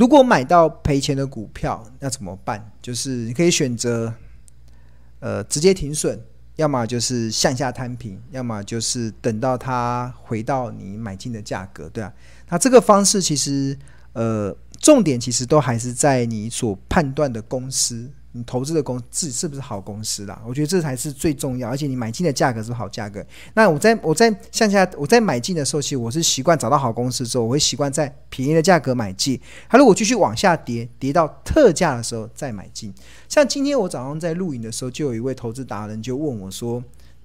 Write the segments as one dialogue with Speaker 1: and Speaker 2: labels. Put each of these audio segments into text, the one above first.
Speaker 1: 如果买到赔钱的股票，那怎么办？就是你可以选择，呃，直接停损，要么就是向下摊平，要么就是等到它回到你买进的价格，对啊。那这个方式其实，呃，重点其实都还是在你所判断的公司。你投资的公司是不是好公司啦？我觉得这才是最重要，而且你买进的价格是好价格？那我在我在向下我在买进的时候，其实我是习惯找到好公司之后，我会习惯在便宜的价格买进。它如果继续往下跌，跌到特价的时候再买进。像今天我早上在录影的时候，就有一位投资达人就问我说，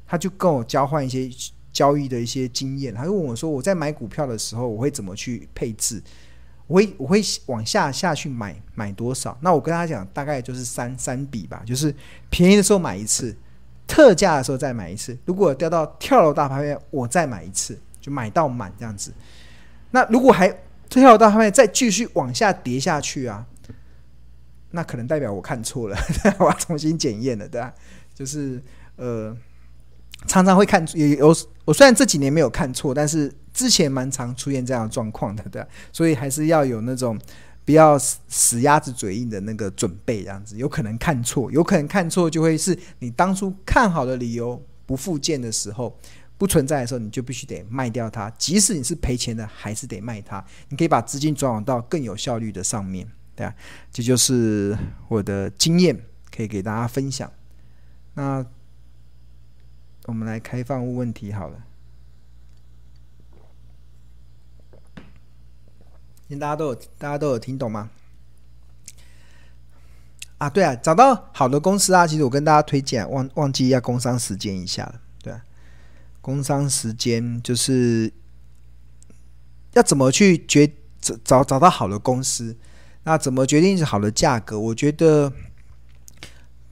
Speaker 1: 他就跟我交换一些交易的一些经验，他就问我说，我在买股票的时候，我会怎么去配置？我会我会往下下去买买多少？那我跟他讲，大概就是三三笔吧，就是便宜的时候买一次，特价的时候再买一次。如果掉到跳楼大拍卖，我再买一次，就买到满这样子。那如果还跳楼大拍卖再继续往下跌下去啊，那可能代表我看错了，我要重新检验了，对吧？就是呃，常常会看有有，我虽然这几年没有看错，但是。之前蛮常出现这样的状况的，对，所以还是要有那种不要死死鸭子嘴硬的那个准备，这样子有可能看错，有可能看错就会是你当初看好的理由不复见的时候，不存在的时候，你就必须得卖掉它，即使你是赔钱的，还是得卖它。你可以把资金转往到更有效率的上面，对啊，这就是我的经验，可以给大家分享。那我们来开放问问题好了。大家都有，大家都有听懂吗？啊，对啊，找到好的公司啊，其实我跟大家推荐，忘忘记要工商时间一下了，对，工商时间就是要怎么去决找找到好的公司，那怎么决定是好的价格？我觉得《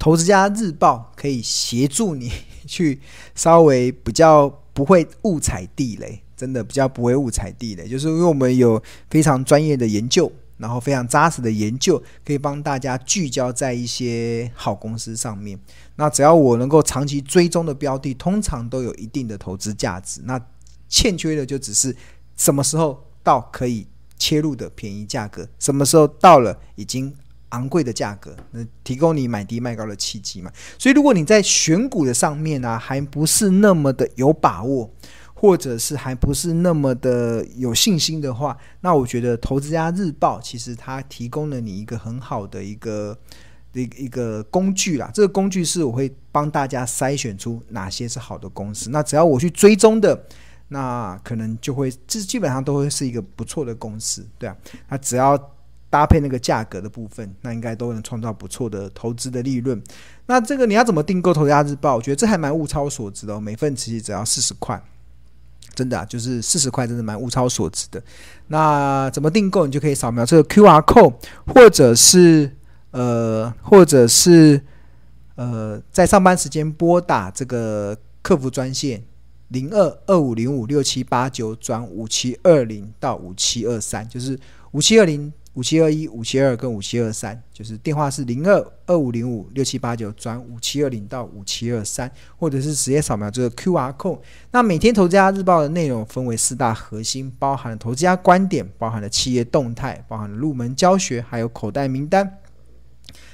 Speaker 1: 投资家日报》可以协助你 去稍微比较不会误踩地雷。真的比较不会误踩地雷，就是因为我们有非常专业的研究，然后非常扎实的研究，可以帮大家聚焦在一些好公司上面。那只要我能够长期追踪的标的，通常都有一定的投资价值。那欠缺的就只是什么时候到可以切入的便宜价格，什么时候到了已经昂贵的价格，那提供你买低卖高的契机嘛。所以如果你在选股的上面呢、啊，还不是那么的有把握。或者是还不是那么的有信心的话，那我觉得《投资家日报》其实它提供了你一个很好的一个一一个工具啦。这个工具是我会帮大家筛选出哪些是好的公司。那只要我去追踪的，那可能就会这基本上都会是一个不错的公司，对啊。那只要搭配那个价格的部分，那应该都能创造不错的投资的利润。那这个你要怎么订购《投资家日报》？我觉得这还蛮物超所值的哦，每份其实只要四十块。真的啊，就是四十块，真的蛮物超所值的。那怎么订购？你就可以扫描这个 QR code，或者是呃，或者是呃，在上班时间拨打这个客服专线零二二五零五六七八九转五七二零到五七二三，就是五七二零。五七二一、五七二跟五七二三，就是电话是零二二五零五六七八九转五七二零到五七二三，或者是直接扫描这个 QR code。那每天投资家日报的内容分为四大核心，包含了投资家观点，包含了企业动态，包含了入门教学，还有口袋名单。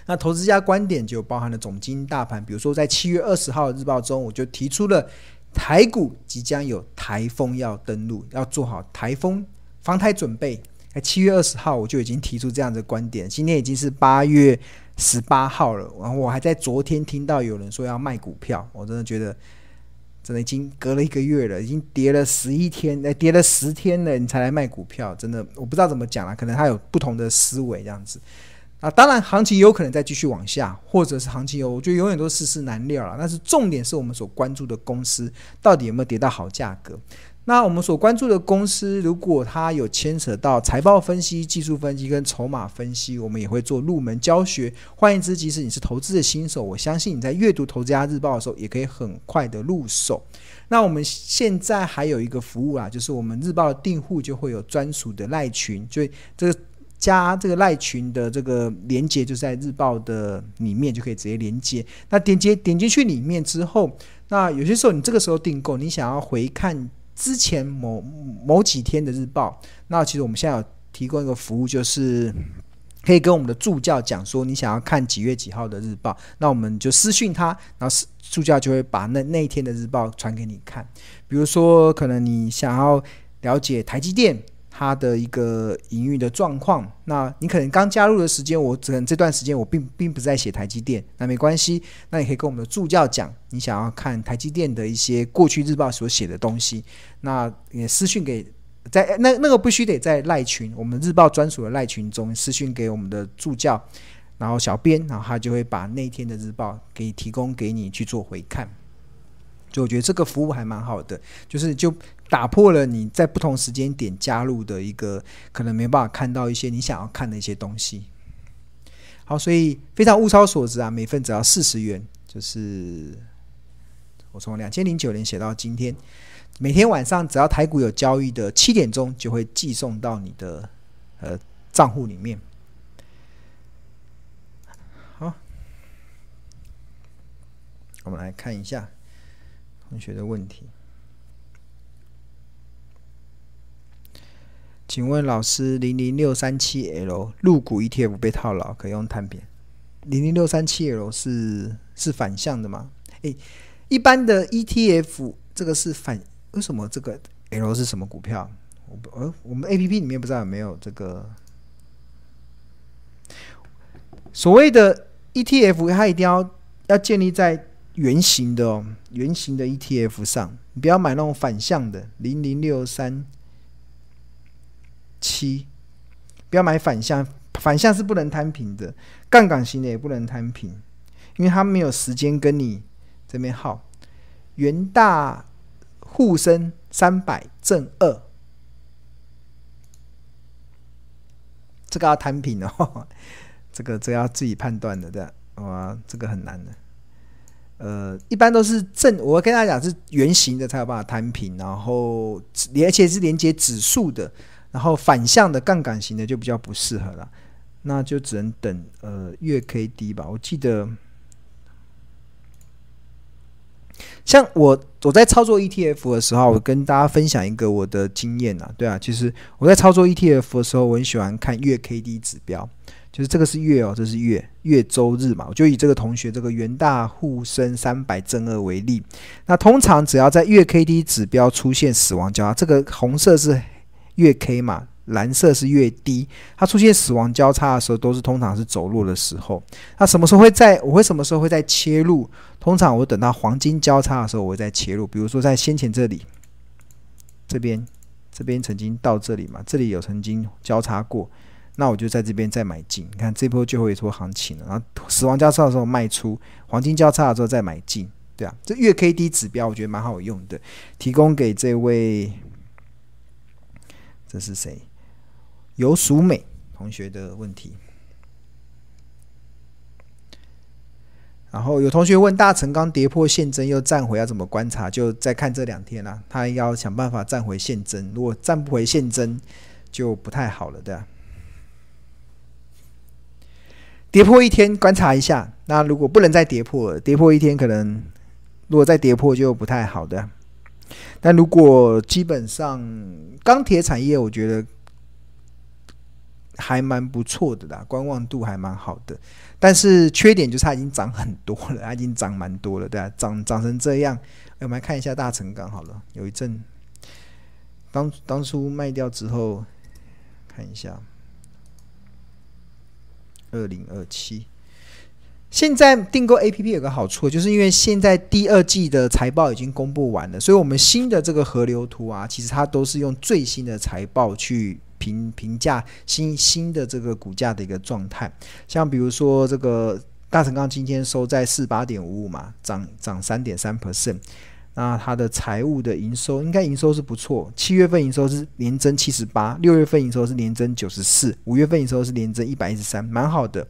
Speaker 1: 那投资家观点就包含了总经大盘，比如说在七月二十号的日报中，我就提出了台股即将有台风要登陆，要做好台风防台准备。在七月二十号，我就已经提出这样的观点。今天已经是八月十八号了，然后我还在昨天听到有人说要卖股票，我真的觉得，真的已经隔了一个月了，已经跌了十一天，哎，跌了十天了，你才来卖股票，真的我不知道怎么讲了，可能他有不同的思维这样子。啊，当然行情有可能再继续往下，或者是行情有，我觉得永远都是世事难料了。但是重点是我们所关注的公司到底有没有跌到好价格。那我们所关注的公司，如果它有牵扯到财报分析、技术分析跟筹码分析，我们也会做入门教学。换言之，即使你是投资的新手，我相信你在阅读《投资家日报》的时候，也可以很快的入手。那我们现在还有一个服务啊，就是我们日报的订户就会有专属的赖群，就这个加这个赖群的这个连接，就在日报的里面就可以直接连接。那点击点进去里面之后，那有些时候你这个时候订购，你想要回看。之前某某几天的日报，那其实我们现在有提供一个服务，就是可以跟我们的助教讲说，你想要看几月几号的日报，那我们就私讯他，然后助教就会把那那一天的日报传给你看。比如说，可能你想要了解台积电。它的一个营运的状况，那你可能刚加入的时间，我可能这段时间我并并不在写台积电，那没关系，那你可以跟我们的助教讲，你想要看台积电的一些过去日报所写的东西，那也私讯给在那那个必须得在赖群，我们日报专属的赖群中私讯给我们的助教，然后小编，然后他就会把那天的日报给提供给你去做回看。就我觉得这个服务还蛮好的，就是就打破了你在不同时间点加入的一个可能没办法看到一些你想要看的一些东西。好，所以非常物超所值啊，每份只要四十元，就是我从两千零九年写到今天，每天晚上只要台股有交易的七点钟就会寄送到你的呃账户里面。好，我们来看一下。同学的问题，请问老师，零零六三七 L 入股 ETF 被套牢，可以用摊平？零零六三七 L 是是反向的吗？诶，一般的 ETF 这个是反，为什么这个 L 是什么股票？我呃，我们 APP 里面不知道有没有这个所谓的 ETF，它一定要要建立在。圆形的哦，圆形的 ETF 上，你不要买那种反向的零零六三七，不要买反向，反向是不能摊平的，杠杆型的也不能摊平，因为它没有时间跟你这边耗。元大沪深三百正二，这个要摊平哦，这个这要自己判断的，对？哇，这个很难的。呃，一般都是正，我跟大家讲是圆形的才有办法摊平，然后连而且是连接指数的，然后反向的杠杆型的就比较不适合了，那就只能等呃月 K D 吧。我记得，像我我在操作 ETF 的时候，我跟大家分享一个我的经验啊，对啊，其实我在操作 ETF 的时候，我很喜欢看月 K D 指标。就是这个是月哦，这是月月周日嘛，我就以这个同学这个元大沪深三百正二为例。那通常只要在月 K D 指标出现死亡交叉，这个红色是月 K 嘛，蓝色是月低它出现死亡交叉的时候，都是通常是走弱的时候。那什么时候会在？我会什么时候会再切入？通常我等到黄金交叉的时候，我会再切入。比如说在先前这里，这边这边曾经到这里嘛，这里有曾经交叉过。那我就在这边再买进，你看这波最后一波行情了，然后死亡交叉的时候卖出，黄金交叉的时候再买进，对啊，这月 K D 指标我觉得蛮好用的，提供给这位，这是谁？游淑美同学的问题。然后有同学问大成刚跌破现增又站回要怎么观察？就再看这两天啦，他要想办法站回现增，如果站不回现增就不太好了，对啊。跌破一天，观察一下。那如果不能再跌破，跌破一天可能，如果再跌破就不太好的。但如果基本上钢铁产业，我觉得还蛮不错的啦，观望度还蛮好的。但是缺点就是它已经涨很多了，它已经涨蛮多了，对吧？涨涨成这样，我们来看一下大成钢好了。有一阵当当初卖掉之后，看一下。二零二七，现在订购 APP 有个好处，就是因为现在第二季的财报已经公布完了，所以我们新的这个河流图啊，其实它都是用最新的财报去评评价新新的这个股价的一个状态。像比如说这个大成钢今天收在四八点五五嘛，涨涨三点三 percent。那它的财务的营收应该营收是不错，七月份营收是年增七十八，六月份营收是年增九十四，五月份营收是年增一百一十三，蛮好的。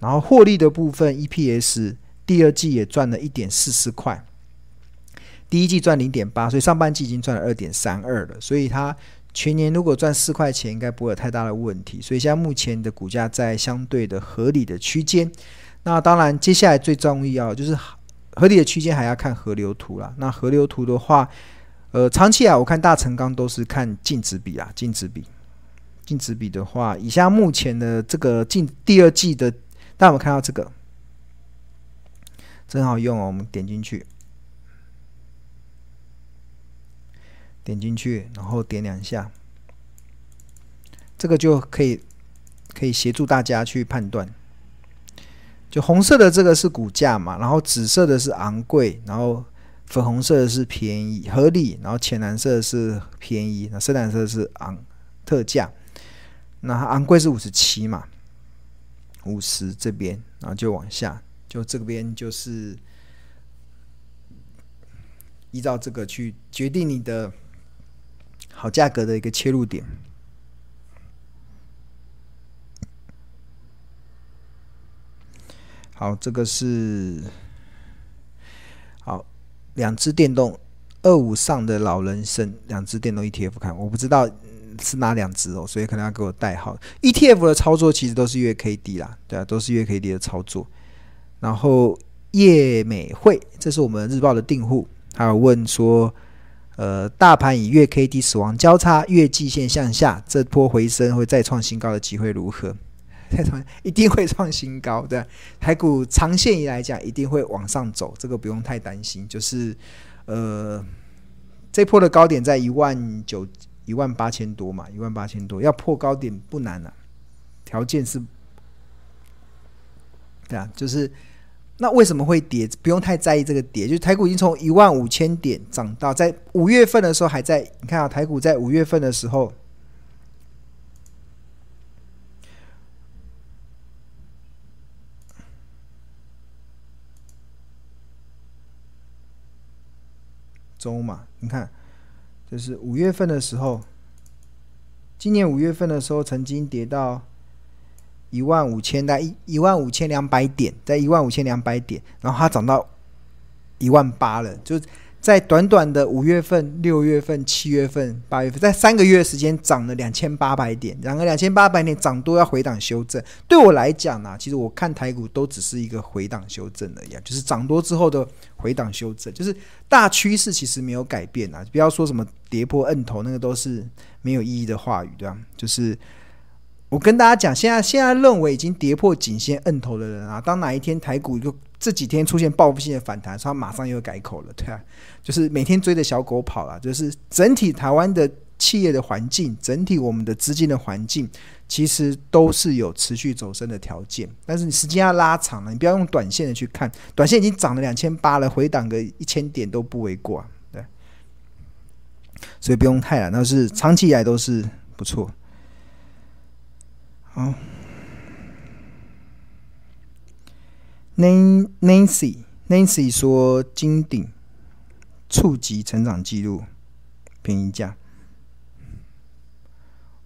Speaker 1: 然后获利的部分，EPS 第二季也赚了一点四四块，第一季赚零点八，所以上半季已经赚了二点三二了。所以它全年如果赚四块钱，应该不会有太大的问题。所以现在目前的股价在相对的合理的区间。那当然，接下来最重要就是。合理的区间还要看河流图啦。那河流图的话，呃，长期啊，我看大成钢都是看净值比啊，净值比，净值比的话，以下目前的这个进第二季的，大家有没有看到这个？真好用哦！我们点进去，点进去，然后点两下，这个就可以可以协助大家去判断。就红色的这个是股价嘛，然后紫色的是昂贵，然后粉红色的是便宜合理，然后浅蓝色的是便宜，那深蓝色的是昂特价。那昂贵是五十七嘛，五十这边，然后就往下。就这边就是依照这个去决定你的好价格的一个切入点。好，这个是好两只电动二五上的老人生两只电动 ETF 看，我不知道是哪两只哦，所以可能要给我代号。ETF 的操作其实都是月 K D 啦，对啊，都是月 K D 的操作。然后叶美惠，这是我们日报的订户，他有问说，呃，大盘以月 K D 死亡交叉，月季线向下，这波回升会再创新高的机会如何？再创一定会创新高，对，台股长线以来讲一定会往上走，这个不用太担心。就是呃，这波的高点在一万九一万八千多嘛，一万八千多要破高点不难啊，条件是，对啊，就是。那为什么会跌？不用太在意这个跌，就是台股已经从一万五千点涨到，在五月份的时候还在。你看啊，台股在五月份的时候，周嘛，你看，就是五月份的时候，今年五月份的时候曾经跌到。一万五千在一一万五千两百点，在一万五千两百点，然后它涨到一万八了，就在短短的五月份、六月份、七月份、八月份，在三个月时间涨了两千八百点，然后两千八百点涨多要回档修正。对我来讲呢、啊，其实我看台股都只是一个回档修正而已，就是涨多之后的回档修正，就是大趋势其实没有改变啊。不要说什么跌破摁头，那个都是没有意义的话语，对吧？就是。我跟大家讲，现在现在认为已经跌破颈线摁头的人啊，当哪一天台股就这几天出现报复性的反弹，他马上又改口了，对啊，就是每天追着小狗跑了。就是整体台湾的企业的环境，整体我们的资金的环境，其实都是有持续走升的条件。但是你时间要拉长了，你不要用短线的去看，短线已经涨了两千八了，回档个一千点都不为过，对。所以不用太懒，那是长期以来都是不错。好，Nancy Nancy 说金鼎触及成长记录，便宜价。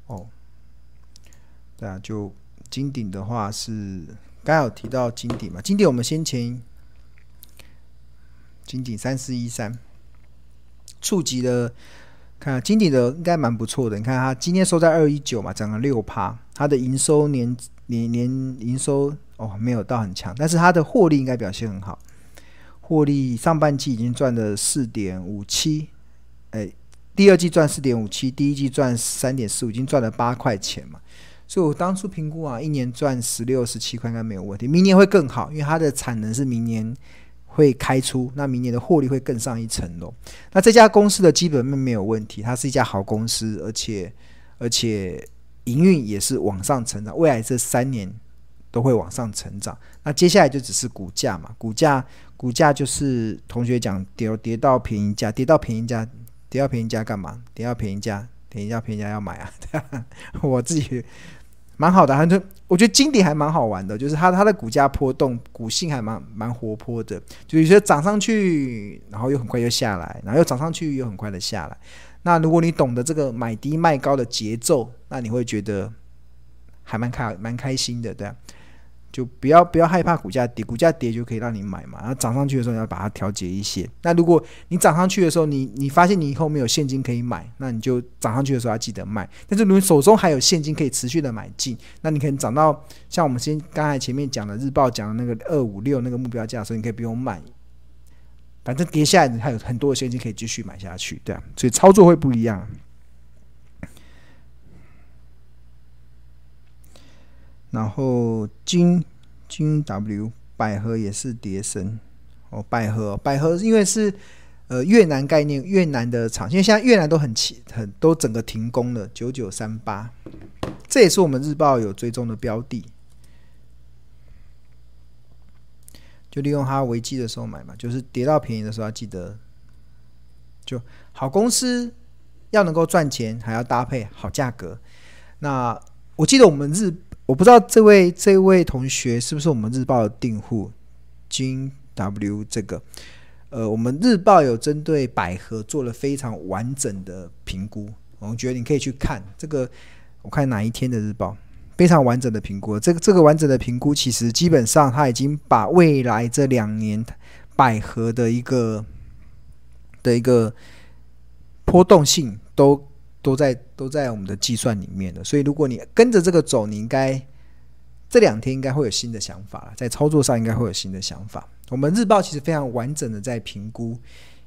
Speaker 1: 哦，对啊，就金鼎的话是刚有提到金鼎嘛？金鼎我们先前金鼎三四一三触及了。看金鼎的应该蛮不错的，你看它今天收在二一九嘛，涨了六趴。它的营收年年年营收哦没有到很强，但是它的获利应该表现很好。获利上半季已经赚了四点五七，哎，第二季赚四点五七，第一季赚三点四五，已经赚了八块钱嘛。所以我当初评估啊，一年赚十六十七块应该没有问题，明年会更好，因为它的产能是明年。会开出，那明年的获利会更上一层楼。那这家公司的基本面没有问题，它是一家好公司，而且而且营运也是往上成长，未来这三年都会往上成长。那接下来就只是股价嘛，股价股价就是同学讲跌跌到便宜价，跌到便宜价，跌到便宜价干嘛？跌到便宜价，便宜价便宜价要买啊！我自己。蛮好的，反正我觉得金鼎还蛮好玩的，就是它它的股价波动，股性还蛮蛮活泼的，就有些涨上去，然后又很快又下来，然后又涨上去又很快的下来。那如果你懂得这个买低卖高的节奏，那你会觉得还蛮开蛮开心的，对。就不要不要害怕股价跌，股价跌就可以让你买嘛。然后涨上去的时候，你要把它调节一些。那如果你涨上去的时候，你你发现你以后没有现金可以买，那你就涨上去的时候要记得卖。但是如果你手中还有现金可以持续的买进，那你可能涨到像我们先刚才前面讲的日报讲的那个二五六那个目标价的时候，你可以不用卖。反正跌下来你还有很多的现金可以继续买下去，对啊。所以操作会不一样。然后金金 W 百合也是跌深哦，百合百合因为是呃越南概念，越南的厂，因为现在越南都很起很都整个停工了，九九三八，这也是我们日报有追踪的标的，就利用它危机的时候买嘛，就是跌到便宜的时候要记得，就好公司要能够赚钱，还要搭配好价格。那我记得我们日，我不知道这位这位同学是不是我们日报的订户，金 W 这个，呃，我们日报有针对百合做了非常完整的评估，我觉得你可以去看这个，我看哪一天的日报，非常完整的评估，这个这个完整的评估其实基本上他已经把未来这两年百合的一个的一个波动性都。都在都在我们的计算里面的，所以如果你跟着这个走，你应该这两天应该会有新的想法了，在操作上应该会有新的想法。我们日报其实非常完整的在评估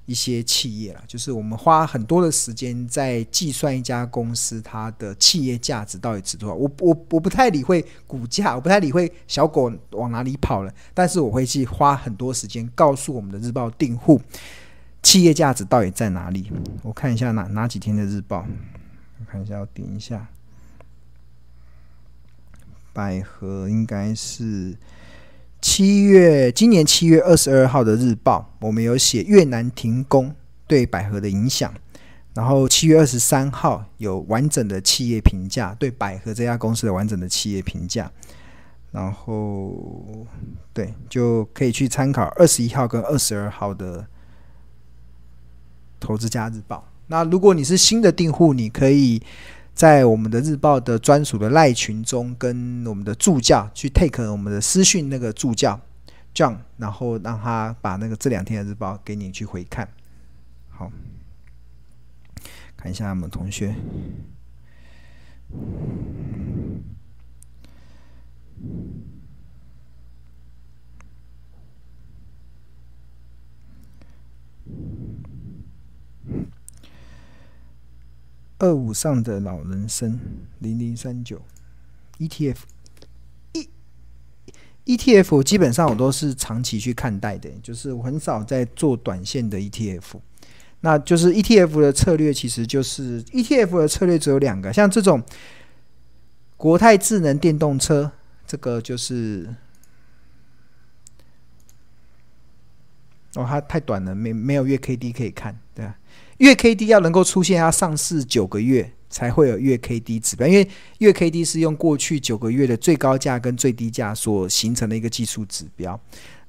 Speaker 1: 一些企业了，就是我们花很多的时间在计算一家公司它的企业价值到底值多少。我我我不太理会股价，我不太理会小狗往哪里跑了，但是我会去花很多时间告诉我们的日报订户。企业价值到底在哪里？我看一下哪哪几天的日报，我看一下，我点一下。百合应该是七月，今年七月二十二号的日报，我们有写越南停工对百合的影响。然后七月二十三号有完整的企业评价，对百合这家公司的完整的企业评价。然后对，就可以去参考二十一号跟二十二号的。投资家日报。那如果你是新的订户，你可以在我们的日报的专属的赖群中，跟我们的助教去 take 我们的私讯那个助教 John，然后让他把那个这两天的日报给你去回看。好，看一下我们同学。二五上的老人生零零三九 ETF，E ETF 基本上我都是长期去看待的，就是我很少在做短线的 ETF。那就是 ETF 的策略，其实就是 ETF 的策略只有两个，像这种国泰智能电动车，这个就是哦，它太短了，没没有月 K D 可以看，对吧？月 K D 要能够出现，要上市九个月才会有月 K D 指标，因为月 K D 是用过去九个月的最高价跟最低价所形成的一个技术指标。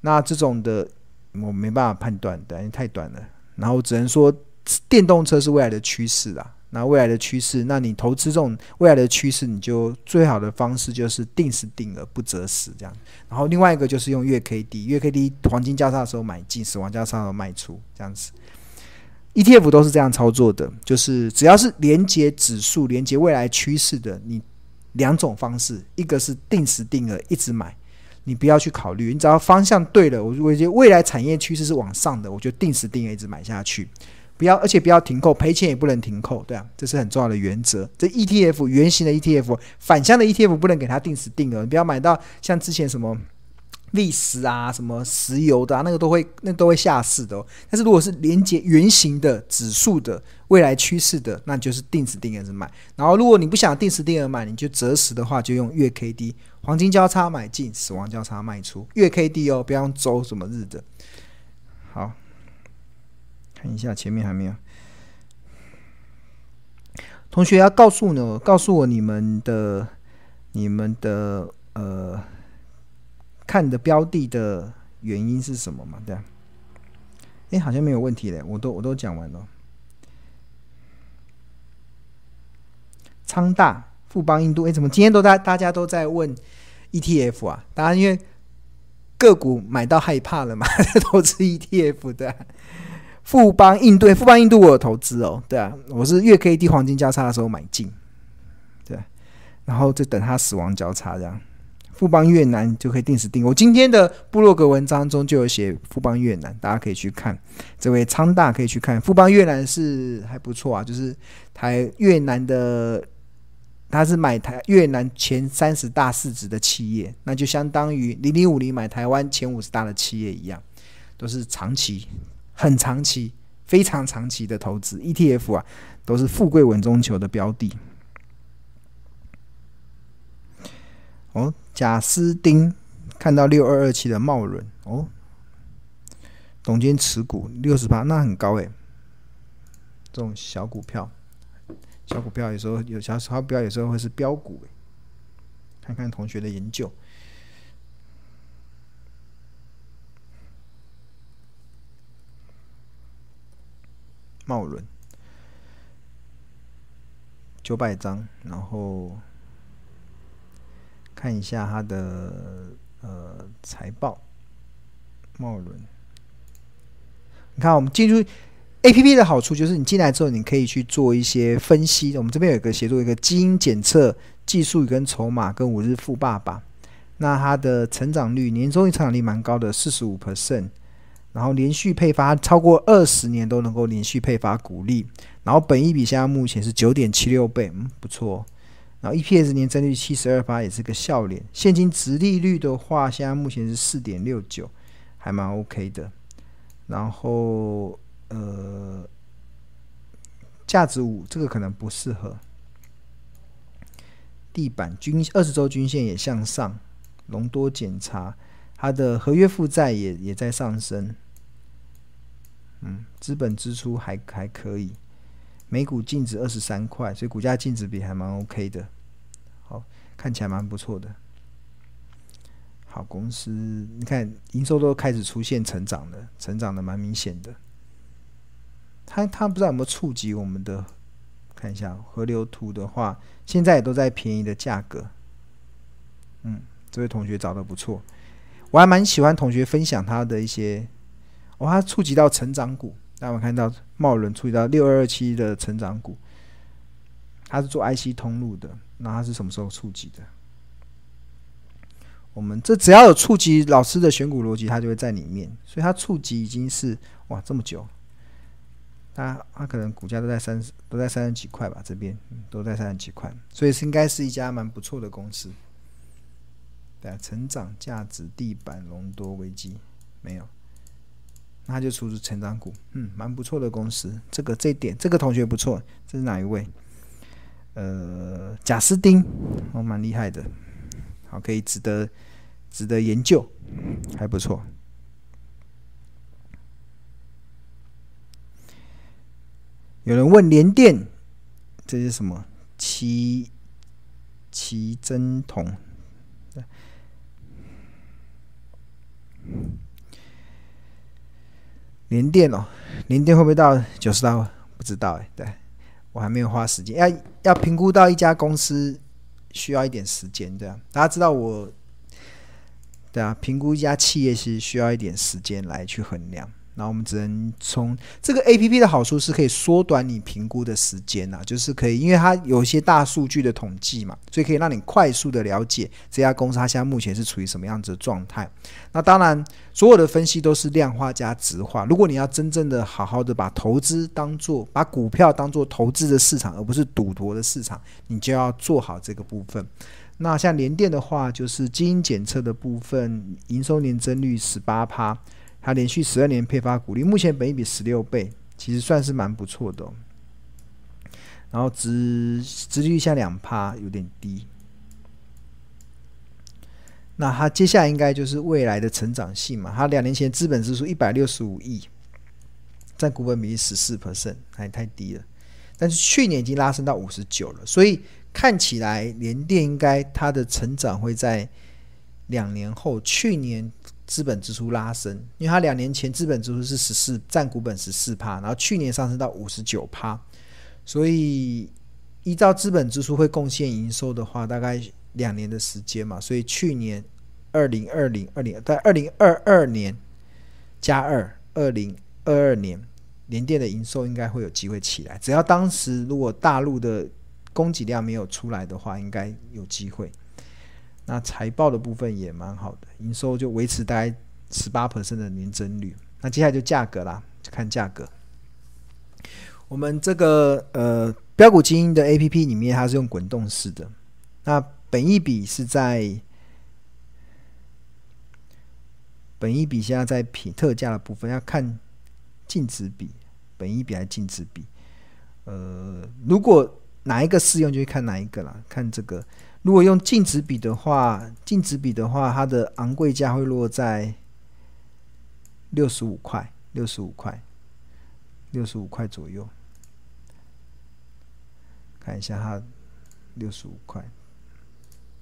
Speaker 1: 那这种的我没办法判断，因为太短了。然后只能说电动车是未来的趋势啦。那未来的趋势，那你投资这种未来的趋势，你就最好的方式就是定时定额不择时这样。然后另外一个就是用月 K D，月 K D 黄金交叉的时候买进，死亡交叉的时候卖出这样子。ETF 都是这样操作的，就是只要是连接指数、连接未来趋势的，你两种方式，一个是定时定额一直买，你不要去考虑，你只要方向对了，我我觉得未来产业趋势是往上的，我就定时定额一直买下去，不要而且不要停扣，赔钱也不能停扣，对啊，这是很重要的原则。这 ETF 圆形的 ETF，反向的 ETF 不能给它定时定额，你不要买到像之前什么。历史啊，什么石油的啊，那个都会，那、都会下市的哦。但是如果是连接圆形的指数的未来趋势的，那就是定时定额买。然后如果你不想定时定额买，你就择时的话，就用月 K D 黄金交叉买进，死亡交叉卖出。月 K D 哦，不要用周什么日的。好，看一下前面还没有。同学要告诉我，告诉我你们的，你们的呃。看你的标的的原因是什么嘛？对啊，哎，好像没有问题嘞，我都我都讲完了。昌大、富邦、印度，哎，怎么今天都大大家都在问 ETF 啊？当然，因为个股买到害怕了嘛，投资 ETF 的。富邦、印度，富邦、印度我有投资哦，对啊，我是月 K D 黄金交叉的时候买进，对，然后就等它死亡交叉这样。富邦越南就可以定时定。我今天的部落格文章中就有写富邦越南，大家可以去看。这位昌大可以去看富邦越南是还不错啊，就是台越南的他是买台越南前三十大市值的企业，那就相当于零零五零买台湾前五十大的企业一样，都是长期、很长期、非常长期的投资 ETF 啊，都是富贵稳中求的标的。哦，贾斯丁看到六二二七的茂伦哦，董监持股六十八，那很高诶。这种小股票，小股票有时候有小股票，有时候会是标股。看看同学的研究，茂伦九百张，然后看一下它的呃财报。茂伦，你看我们进入。A P P 的好处就是你进来之后，你可以去做一些分析。我们这边有一个协助一个基因检测技术跟筹码跟五日富爸爸，那它的成长率年终成长率蛮高的，四十五 percent，然后连续配发超过二十年都能够连续配发股利，然后本益比现在目前是九点七六倍，嗯，不错。然后 E P S 年增率七十二八也是个笑脸。现金殖利率的话，现在目前是四点六九，还蛮 OK 的。然后。呃，价值五这个可能不适合。地板均二十周均线也向上，隆多检查，它的合约负债也也在上升。嗯，资本支出还还可以，每股净值二十三块，所以股价净值比还蛮 OK 的。好，看起来蛮不错的。好公司，你看营收都开始出现成长了，成长的蛮明显的。它它不知道有没有触及我们的，看一下河流图的话，现在也都在便宜的价格。嗯，这位同学找的不错，我还蛮喜欢同学分享他的一些，哦，他触及到成长股，大家有看到茂伦触及到六二二七的成长股，他是做 IC 通路的，那他是什么时候触及的？我们这只要有触及老师的选股逻辑，它就会在里面，所以它触及已经是哇这么久。它它可能股价都在三十，都在三十几块吧，这边都在三十几块，所以是应该是一家蛮不错的公司。对，成长价值地板隆多危机没有，那他就出出成长股，嗯，蛮不错的公司。这个这点，这个同学不错，这是哪一位？呃，贾斯丁，哦，蛮厉害的，好，可以值得值得研究，还不错。有人问联电，这是什么？奇奇珍铜。联电哦，联电会不会到九十刀？不知道哎，对，我还没有花时间。要要评估到一家公司，需要一点时间，对啊。大家知道我，对啊，评估一家企业是需要一点时间来去衡量。那我们只能从这个 APP 的好处是可以缩短你评估的时间呐，就是可以，因为它有一些大数据的统计嘛，所以可以让你快速的了解这家公司它现在目前是处于什么样子的状态。那当然，所有的分析都是量化加值化。如果你要真正的好好的把投资当做把股票当做投资的市场，而不是赌博的市场，你就要做好这个部分。那像联电的话，就是基因检测的部分，营收年增率十八趴。它连续十二年配发股利，目前本益比十六倍，其实算是蛮不错的哦。然后殖殖利率下两趴，有点低。那它接下来应该就是未来的成长性嘛？它两年前资本支出一百六十五亿，占股本比例十四 percent，还太低了。但是去年已经拉升到五十九了，所以看起来联电应该它的成长会在两年后，去年。资本支出拉升，因为它两年前资本支出是十四，占股本十四趴，然后去年上升到五十九趴，所以依照资本支出会贡献营收的话，大概两年的时间嘛，所以去年二零二零二零在二零二二年加二二零二二年联电的营收应该会有机会起来，只要当时如果大陆的供给量没有出来的话，应该有机会。那财报的部分也蛮好的，营收就维持大概十八 percent 的年增率。那接下来就价格啦，就看价格。我们这个呃标股精英的 APP 里面，它是用滚动式的。那本一比是在本一比，现在在品特价的部分要看净值比，本一比还是净值比？呃，如果哪一个适用，就会看哪一个啦。看这个，如果用净值比的话，净值比的话，它的昂贵价会落在六十五块，六十五块，六十五块左右。看一下它六十五块，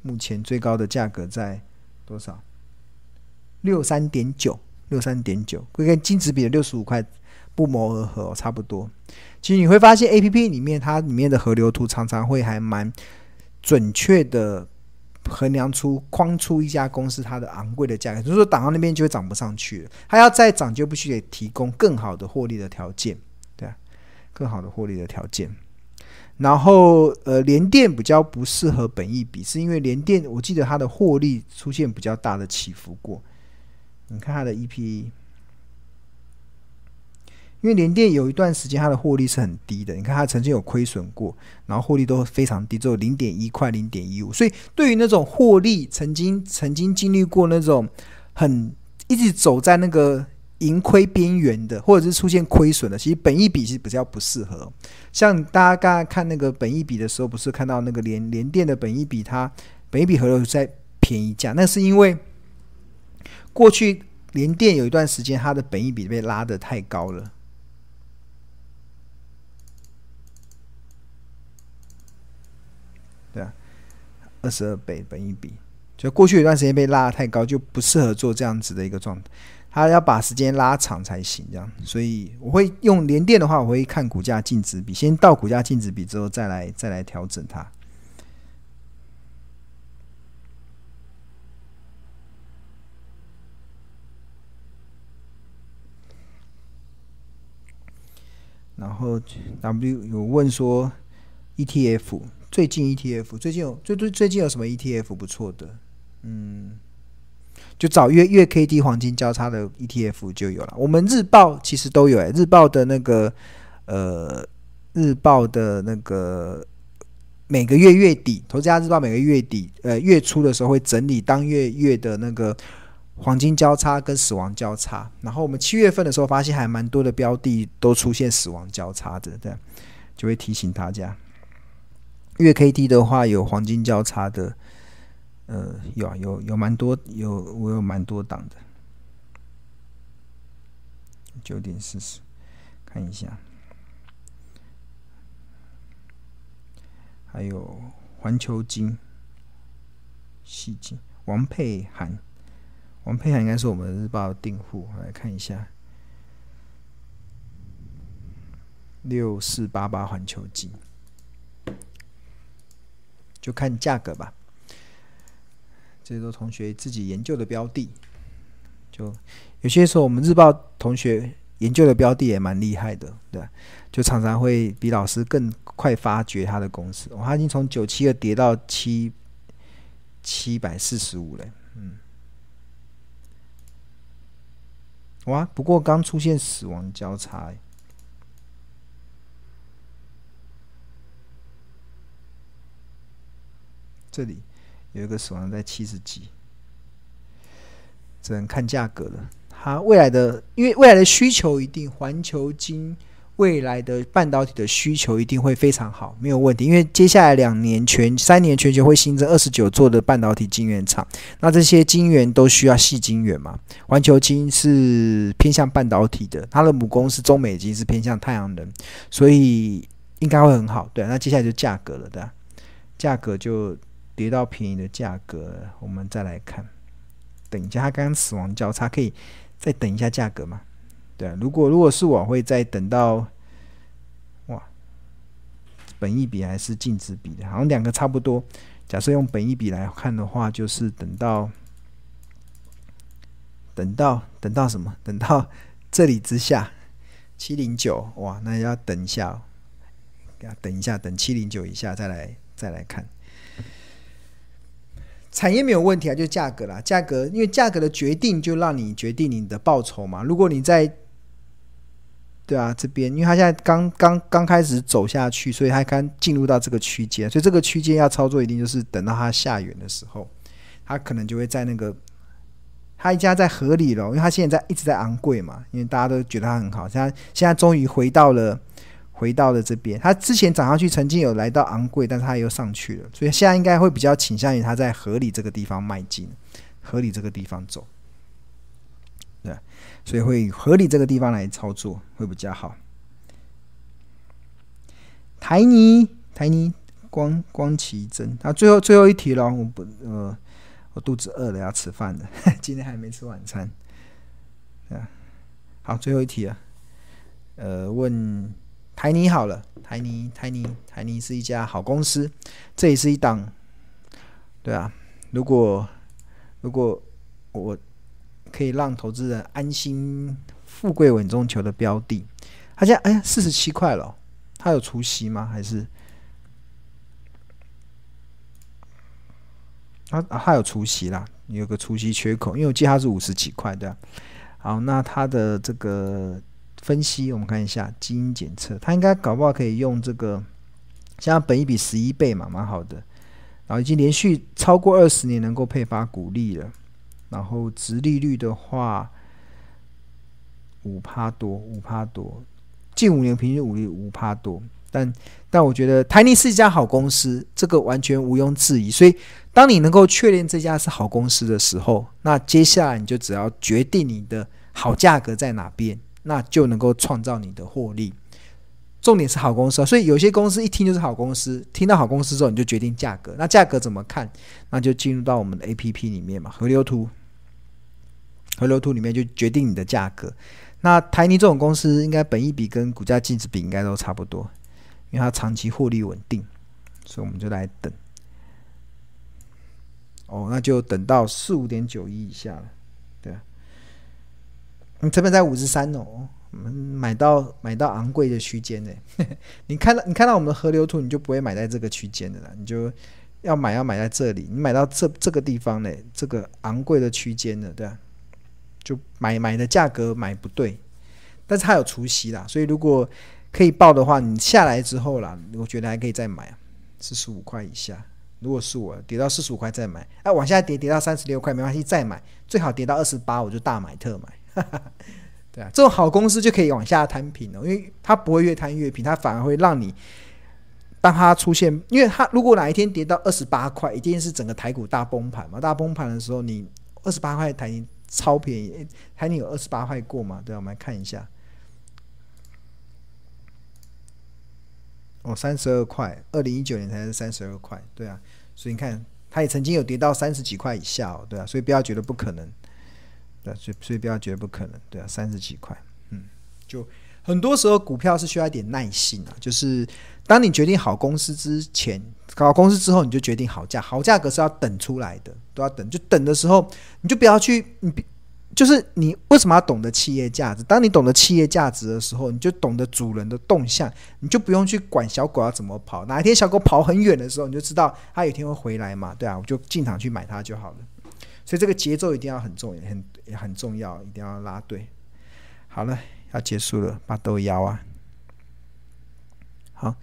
Speaker 1: 目前最高的价格在多少？六三点九，六三点九，会跟净值比的六十五块不谋而合，差不多。其实你会发现，APP 里面它里面的河流图常常会还蛮准确的衡量出、框出一家公司它的昂贵的价格，就是说涨到那边就会涨不上去了，它要再涨就必须得提供更好的获利的条件，对啊，更好的获利的条件。然后，呃，联电比较不适合本益比，是因为联电我记得它的获利出现比较大的起伏过。你看它的 EPE，因为联电有一段时间它的获利是很低的，你看它曾经有亏损过，然后获利都非常低，只有零点一块、零点一五。所以对于那种获利曾经曾经经历过那种很一直走在那个。盈亏边缘的，或者是出现亏损的，其实本益比是比较不适合。像大家刚才看那个本益比的时候，不是看到那个联联电的本益比，它本益比河流在便宜价，那是因为过去联电有一段时间它的本益比被拉得太高了。对啊，二十二倍本一比，就过去一段时间被拉得太高，就不适合做这样子的一个状态。他要把时间拉长才行，这样，所以我会用联电的话，我会看股价净值比，先到股价净值比之后再来再来调整它。然后 W 有问说，ETF 最近 ETF 最近有最最最近有什么 ETF 不错的？嗯。就找月月 K D 黄金交叉的 ETF 就有了。我们日报其实都有哎，日报的那个呃，日报的那个每个月月底，投资家日报每个月底呃月初的时候会整理当月月的那个黄金交叉跟死亡交叉。然后我们七月份的时候发现还蛮多的标的都出现死亡交叉的，对，就会提醒大家。月 K D 的话有黄金交叉的。呃，有啊，有有蛮多，有我有蛮多档的，九点四十，看一下，还有环球金，细金、王佩涵，王佩涵应该是我们日报的订户，来看一下，六四八八环球金，就看价格吧。这些都同学自己研究的标的，就有些时候我们日报同学研究的标的也蛮厉害的，对，就常常会比老师更快发掘他的公司。哦，他已经从九七二跌到七七百四十五了，嗯，哇，不过刚出现死亡交叉，这里。有一个死亡在七十几，只能看价格了。它未来的，因为未来的需求一定，环球晶未来的半导体的需求一定会非常好，没有问题。因为接下来两年全三年全球会新增二十九座的半导体晶圆厂，那这些晶圆都需要细晶圆嘛？环球晶是偏向半导体的，它的母公司中美晶是偏向太阳能，所以应该会很好。对，那接下来就价格了，对？价格就。跌到便宜的价格，我们再来看。等一下，它刚死亡交叉，可以再等一下价格吗？对啊，如果如果是我会再等到，哇，本一比还是净值比的，好像两个差不多。假设用本一比来看的话，就是等到等到等到什么？等到这里之下七零九，哇，那要等一下，要等一下，等七零九以下再来再来看。产业没有问题啊，就是价格啦。价格，因为价格的决定就让你决定你的报酬嘛。如果你在对啊，这边因为它现在刚刚刚开始走下去，所以它刚进入到这个区间，所以这个区间要操作，一定就是等到它下缘的时候，它可能就会在那个它一家在合理了，因为它现在在一直在昂贵嘛，因为大家都觉得它很好，现在现在终于回到了回到了这边，它之前涨上去曾经有来到昂贵，但是它又上去了，所以现在应该会比较倾向于它在合理这个地方迈进，合理这个地方走。对，所以会合理这个地方来操作会比较好。台泥，台泥，光光奇珍，啊，最后最后一题了，我不呃，我肚子饿了，要吃饭了，今天还没吃晚餐。啊，好，最后一题啊，呃，问台泥好了，台泥，台泥，台泥是一家好公司，这也是一档，对啊，如果如果我。可以让投资人安心、富贵稳中求的标的，他现在哎呀四十七块了，他有除息吗？还是他，他有除息啦，有个除息缺口，因为我记得他是五十几块的。好，那他的这个分析，我们看一下基因检测，他应该搞不好可以用这个，现在本益比十一倍嘛，蛮好的，然后已经连续超过二十年能够配发股利了。然后，殖利率的话，五趴多，五趴多，近五年平均五率五趴多。但但我觉得台泥是一家好公司，这个完全毋庸置疑。所以，当你能够确认这家是好公司的时候，那接下来你就只要决定你的好价格在哪边，那就能够创造你的获利。重点是好公司啊，所以有些公司一听就是好公司，听到好公司之后，你就决定价格。那价格怎么看？那就进入到我们的 APP 里面嘛，河流图，河流图里面就决定你的价格。那台泥这种公司，应该本益比跟股价净值比应该都差不多，因为它长期获利稳定，所以我们就来等。哦，那就等到四五点九一以下了，你成本在五十三哦。买到买到昂贵的区间呢，你看到你看到我们的河流图，你就不会买在这个区间的了，你就要买要买在这里，你买到这这个地方呢，这个昂贵的区间的，对吧？就买买的价格买不对，但是它有除息啦，所以如果可以报的话，你下来之后啦，我觉得还可以再买啊，四十五块以下，如果是我跌到四十五块再买，哎，往下跌跌到三十六块没关系，再买，最好跌到二十八，我就大买特买。对啊，这种好公司就可以往下摊平了，因为它不会越摊越平，它反而会让你，当它出现，因为它如果哪一天跌到二十八块，一定是整个台股大崩盘嘛。大崩盘的时候，你二十八块台泥超便宜，台泥有二十八块过嘛？对啊，我们来看一下，哦，三十二块，二零一九年才是三十二块，对啊，所以你看，它也曾经有跌到三十几块以下哦，对啊，所以不要觉得不可能。所以，所以不要觉得不可能，对啊，三十几块，嗯，就很多时候股票是需要一点耐心啊。就是当你决定好公司之前，搞公司之后，你就决定好价，好价格是要等出来的，都要等。就等的时候，你就不要去，你就是你为什么要懂得企业价值？当你懂得企业价值的时候，你就懂得主人的动向，你就不用去管小狗要怎么跑。哪一天小狗跑很远的时候，你就知道它有一天会回来嘛，对啊，我就进场去买它就好了。所以这个节奏一定要很重要，很也很重要，一定要拉对。好了，要结束了，把豆腰啊。好。